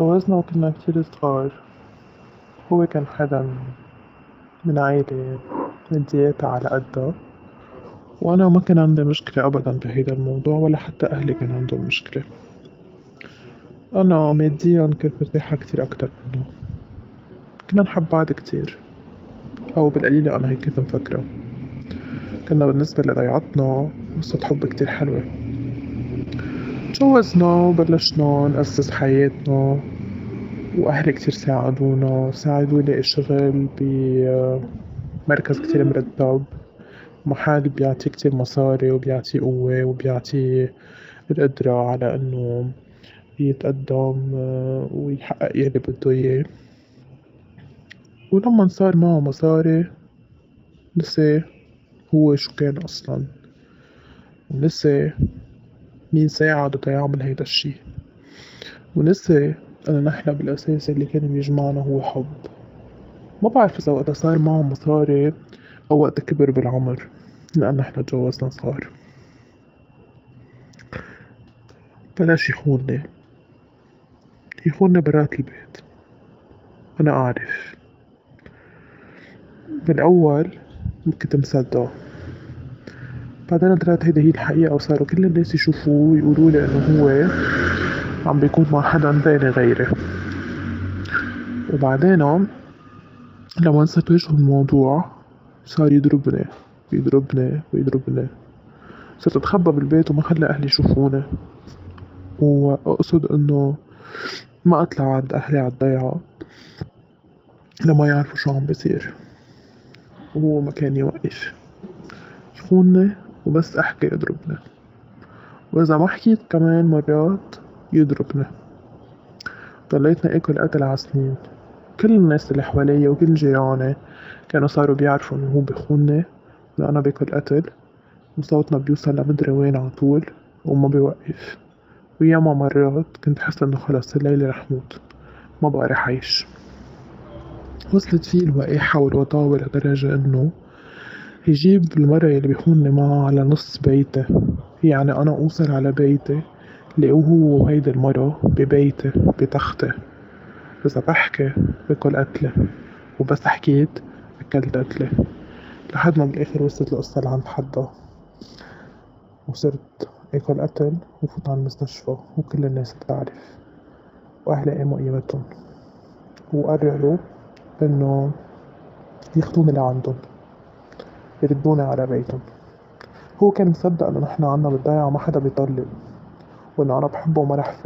جوزنا وكنا كتير صغار هو كان حدا من عيلة مادياتها على قدها وأنا ما كان عندي مشكلة أبدا بهيدا الموضوع ولا حتى أهلي كان عندهم مشكلة. أنا ماديا كنت مرتاحة كتير أكتر منه كنا نحب بعض كتير أو بالقليلة أنا هيك كنت مفكرة. كنا بالنسبة لضيعتنا قصة حب كتير حلوة. تجوزنا وبلشنا نأسس حياتنا. وأهلي كتير ساعدونا ساعدوني شغل بمركز كتير مرتب. محل بيعطي كتير مصاري وبيعطي قوة وبيعطي القدرة على إنه يتقدم ويحقق يلي بدو إياه. ولمن صار معه مصاري نسي هو شو كان أصلا. ونسي مين ساعده تيعمل هيدا الشي. ونسي إنه نحنا بالأساس اللي كان بيجمعنا هو حب. ما بعرف إذا وقتا صار معه مصاري أو وقتا كبر بالعمر لأن نحنا تجوزنا صغار. بلش يخونني. يخونني برات البيت. أنا أعرف. بالأول كنت مصدقه. بعدين طلعت هيدي هي الحقيقة وصاروا كل الناس يشوفوه ويقولولي إنه هو عم بيكون مع حدا تاني غيري. وبعدين لما صرت واجهه الموضوع صار يضربني ويضربني ويضربني. صرت أتخبى بالبيت وما خلى أهلي يشوفوني. وأقصد إنه ما أطلع عند أهلي عالضيعة لما يعرفوا شو عم بيصير. وهو ما كان يوقف. يخونني وبس أحكي يضربني. وإذا ما حكيت كمان مرات يضربني ضليتني آكل قتل عسنين كل الناس اللي حواليا وكل جيراني كانوا صاروا بيعرفوا إنه هو بيخونني وأنا باكل قتل. وصوتنا بيوصل لمدري وين عطول وما بيوقف. وياما مرات كنت حس إنه خلص الليلة رح موت. ما بقى رح عيش وصلت فيه الوقاحة والوطاوة لدرجة إنه يجيب المرة يلي بيخونني معها على نص بيتي. يعني أنا أوصل على بيتي لاقوه هو وهيدي المرة ببيتي بتختي إذا بحكي باكل قتلة وبس حكيت أكلت قتلة. لحد ما بالآخر وصلت القصة لعند حدها. وصرت آكل قتل وفوت عالمستشفى وكل الناس بتعرف. وأهلي قاموا قيمتن وقرروا إنه ياخدوني لعندن يردوني على بيتن هو كان مصدق إنه نحنا عنا بالضيعة ما حدا بيطلق. وإنه أنا بحبه وما رح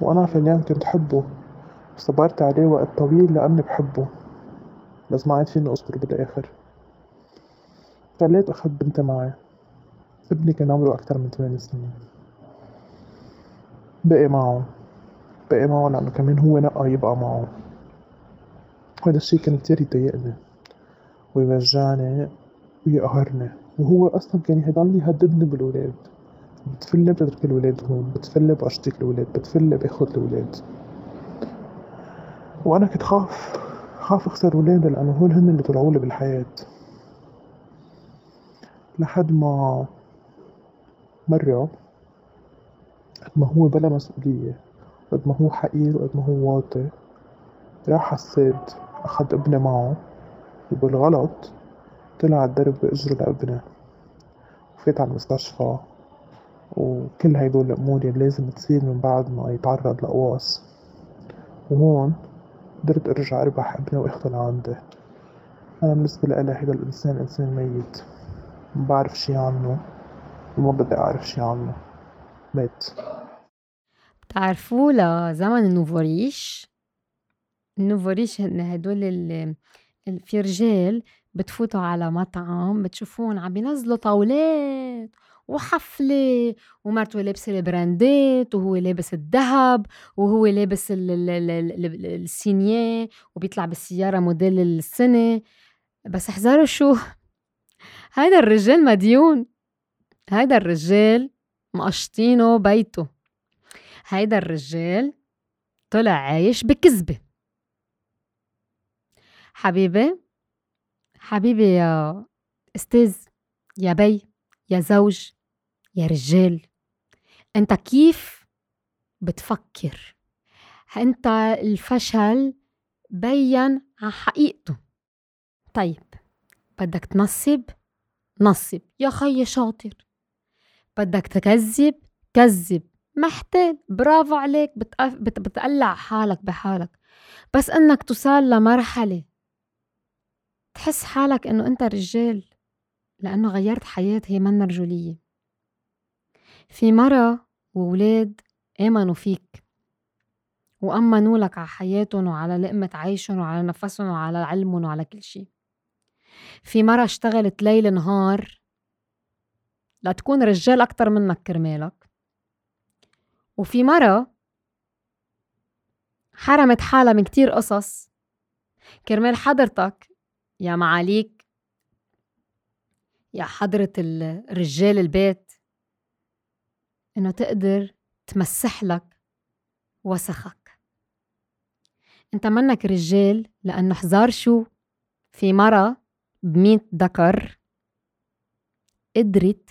وأنا فعليا كنت حبه صبرت عليه وقت طويل لأني بحبه. بس ما عاد فيني أصبر بالآخر. فليت أخد بنتي معي. ابني كان عمره أكتر من ثمان سنين. بقي معه. بقي معه لأنه كمان هو نقى يبقى معه. وهيدا الشي كان كتير يضايقني ويوجعني ويقهرني. وهو أصلا كان يضل يهددني بالولاد بتفلي بترك الولاد هون بتفلي بأشتك الولاد بتفلي باخد الولاد. وأنا كنت خاف خاف أخسر ولادي لأنه هول هن اللي طلعولي بالحياة. لحد ما مرة قد ما هو بلا مسؤولية قد ما هو حقير وقد ما هو واطي راح عالصيد أخد ابني معه وبالغلط طلع الدرب بإجره لابني وفات عالمستشفى وكل هيدول الأمور يلي لازم تصير من بعد ما يتعرض لقواص. وهون قدرت أرجع أربح ابني وأخده لعندي. أنا بالنسبة لإلي هيدا الإنسان إنسان ميت. مبعرف شي عنه. وما بدي أعرف شي عنه. مات. بتعرفوا لزمن النوفوريش؟ النوفوريش هن هدول ال في رجال بتفوتوا على مطعم بتشوفون عم بينزلوا طاولات وحفلة ومرته لابسة البراندات وهو لابس الذهب وهو لابس ال ال ال السينية وبيطلع بالسيارة موديل السنة. بس احذروا شو هيدا الرجال مديون. هيدا الرجال مقشطينه بيته. هيدا الرجال طلع عايش بكذبة. حبيبي حبيبي يا أستاذ يا بي. يا زوج يا رجال أنت كيف بتفكر؟ أنت الفشل بيّن عن حقيقته. طيب بدّك تنصّب، نصّب. يا خيي شاطر، بدّك تكذّب، كذّب، محتال. برافو عليك. بتق بت بتقلّع حالك بحالك، بس إنّك توصل لمرحلة تحس حالك إنّو إنت رجّال. لإنّو غيّرت حياة هي مَنّا رجوليّة. في مرا وولاد آمنوا فيك وأمّنوا لك عا حياتٌ وعلى لقمة عيشٌ وعلى نفسٌ وعلى علمٌ وعلى كل شي. في مرا اشتغلت ليل نهار لتكون رجّال أكتر منّك كرمالك، وفي مرا حرمت حالا من كتير أصص كرمال حضرتك يا معاليك يا حضرة ال رجّال البيت إنّو تقدر تمسّحلك وسخك. إنت منّك رجّال لإنّو حزار شو في مرا بميت دكر قدرت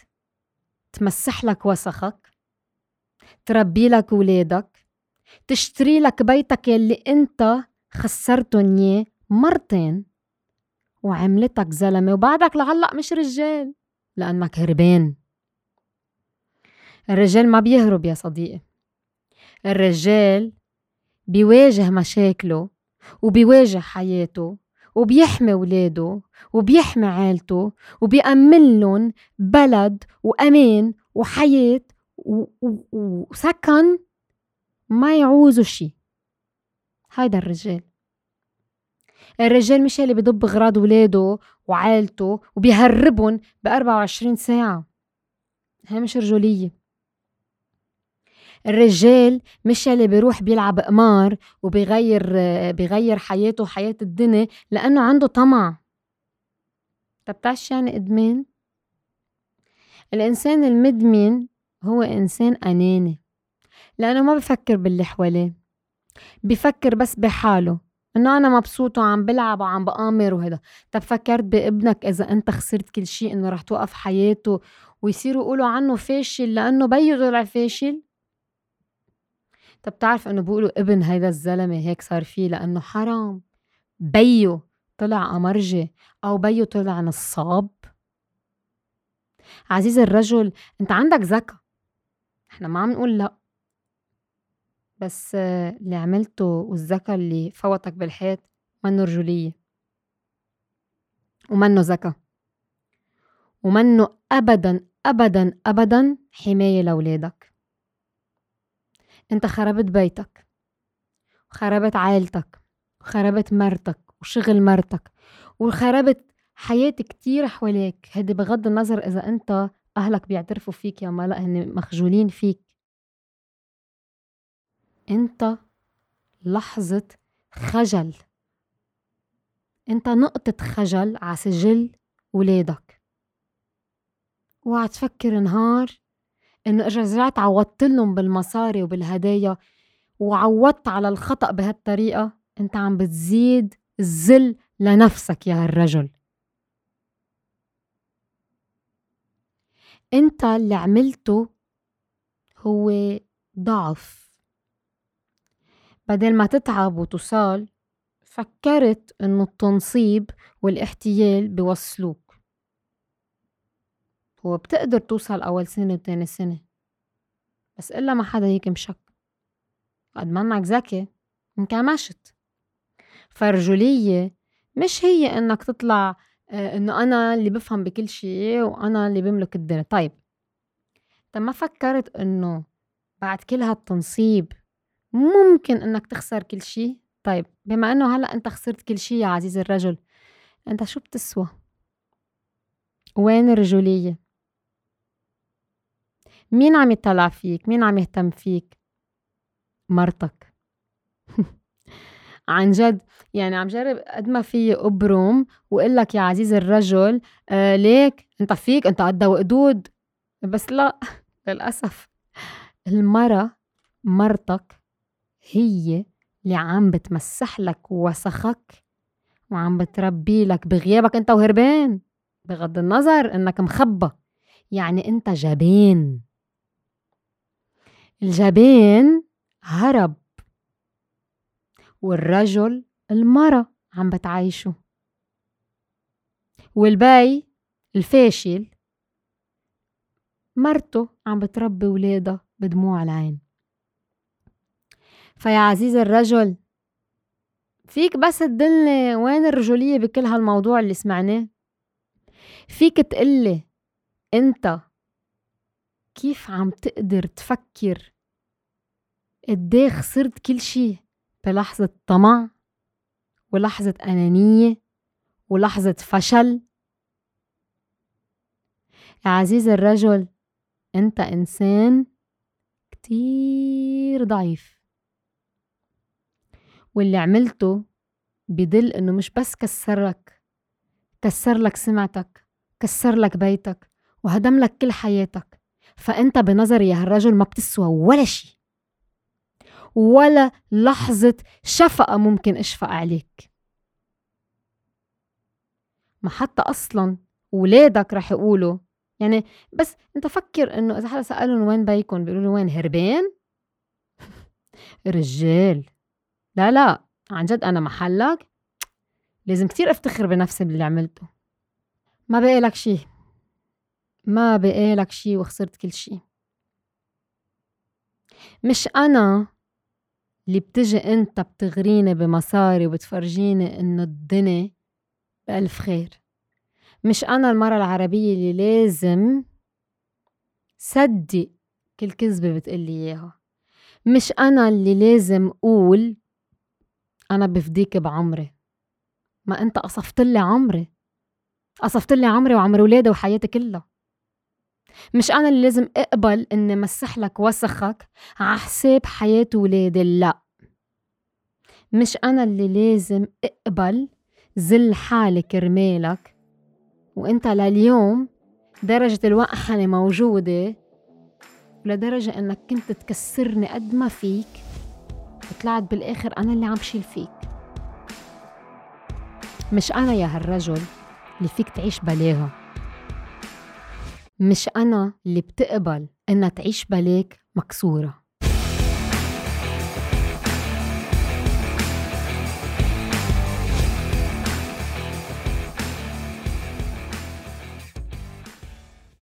تمسّحلك وسخك، تربّيلك ولادك، تشتريلك بيتك يلّي إنت خسّرتُن ياه مرتين وعملتك زلمة وبعدك لهلّأ مش رجّال لإنّك هربان. الرّجال ما بيهرُب يا صديقي، الرّجال بيواجه مشاكلو وبيواجه حياته وبيحمي ولاده وبيحمي عيلته وبيأمّنلُن بلد وأمان وحياة وسكن ما يعوزو شي هيدا الرّجال. الرّجال مش بيضُب غراض ولاده وبيهرّبُن بي أربعة وعشرين ساعة هاي مش رجوليّة. الرّجال مش يلّي بيروح بيلعب قمار وبيغيّر بيغيّر حياته وحياة الدّني لإنّو عندو طمع. طب بتعرف شو يعني إدمان؟ الإنسان المدمن هو إنسان أناني لإنّو ما بيفكّر بالّي حواليه بيفكّر بس بإنّو أنا مبسوط وعم بلعب وعم بآمر وهيدا، طب فكّرت بابنك إذا إنت خسرت كل شي إنّو رح توقف حياته ويصيروا يقولوا عنّو فاشل لإنّو بيو طلع فاشل؟ طب بتعرف إنّو بيئولوا ابن هيدا الزّلمة هيك صار في لإنّو حرام بيو طلع أمرجي أو بيو طلع نصّاب؟ عزيزي الرّجل إنت عندك زكا نحن ما عم نقول لأ بس الّي عملتو والزّكا الّي فوتك بالحيط منّو رجوليّة ومنّو زكا ومنّو أبداً أبداً أبداً حماية لولادك. إنت خربت بيتك وخربت عيلتك وخربت مرتك وشغل مرتك وخربت حياة كتير حواليك هيدي بغض النّظر إذا إنت أهلك بيعترفوا فيك يا ما لأ هنّي مخجولين فيك. إنت لحظة خجل. إنت نقطة خجل عا سجل ولادك. اوعى تفكّر نهار إنّو إجا رجعت عوّضتلُن بالمصاري وبالهدايا وعوّضت على الخطأ بي هالطّريقة إنت عم بتزيد الزّل لنفسك يا هالرّجل. إنت الّي عملتو هوّ ضعف. بدال ما تتعب وتوصل فكّرت إنّو التنصيب والاحتيال بي وصّلوك وبتقدر توصل أول سنة وتاني سنة بس إلّا ما حدا هيك مشك. قد منّك زكي انكمشت، فا الرجوليّة مش هيّ إنّك تطلع إنّو أنا الّي بفهم بي كل شي وأنا الّي بملك الدّنيا. طيب انت ما فكّرت إنّو بعد كل هالتنصيب مُمكن إنّك تخسر كل شي؟ طيب بما إنّو هلّأ إنت خسرت كل شي يا عزيزي الرّجل إنت شو بتسوى؟ وين الرجوليّة؟ مين عم يطّلع فيك؟ مين عم يهتم فيك؟ مرتك عنجد يعني عم جرّب أد ما فيّ أبرُم وألّك يا عزيزي الرّجل ليك إنت فيك إنت قدّا وقدود بس لأ للأسف المرا مرتك هيّ الّي عم بتمسّحلك وسخك وعم بتربّيلك بغيابك إنت وهربان بغض النّظر إنّك مخبّى. يعني إنت جبان. الجبان هرب. والرجل المرة عم بتعايشه والبي الفاشل مرته عم بتربي ولادها بدموع العين. فيا عزيز الرجل فيك بس تدلني وين الرجولية بكل هالموضوع اللي سمعناه؟ فيك تقلي أنت كيف عم تقدر تفكر قديه خسرت كل شي بلحظة طمع ولحظة أنانية ولحظة فشل؟ يا عزيز الرجل أنت إنسان كتير ضعيف. واللي عملته بدل إنه مش بس كسرك كسر لك سمعتك كسر لك بيتك وهدم لك كل حياتك. فأنت بنظري يا هالرجل ما بتسوى ولا شي. ولا لحظة شفقة ممكن أشفق عليك. ما حتى أصلا ولادك رح يقولوا يعني بس أنت فكر إنه إذا حدا سألهم وين بيكم بيقولوا وين هربان؟ رجال. لا لا عن جد أنا محلك. لازم كتير أفتخر بنفسي باللي عملته. ما بقي لك شي. ما بقي لك شي وخسرت كل شي. مش أنا اللي بتجي أنت بتغريني بمصاري وبتفرجيني إنه الدنيا بألف خير. مش أنا المرة العربية اللي لازم صدق كل كذبة بتقلي إياها. مش أنا اللي لازم أقول أنا بفديك بعمري. ما أنت قصفت لي عمري. قصفت لي عمري وعمر ولادي وحياتي كلها. مش أنا اللي لازم أقبل إني مسح لك وسخك على حساب حياة ولادي لا. مش أنا اللي لازم أقبل زل حالي كرمالك. وأنت لليوم درجة الوقحنة موجودة ولدرجة إنك كنت تكسرني قد ما فيك. وطلعت بالآخر أنا اللي عم شيل فيك. مش أنا يا هالرجل اللي فيك تعيش بلاها. مش أنا اللي بتقبل إنها تعيش بلاك مكسورة.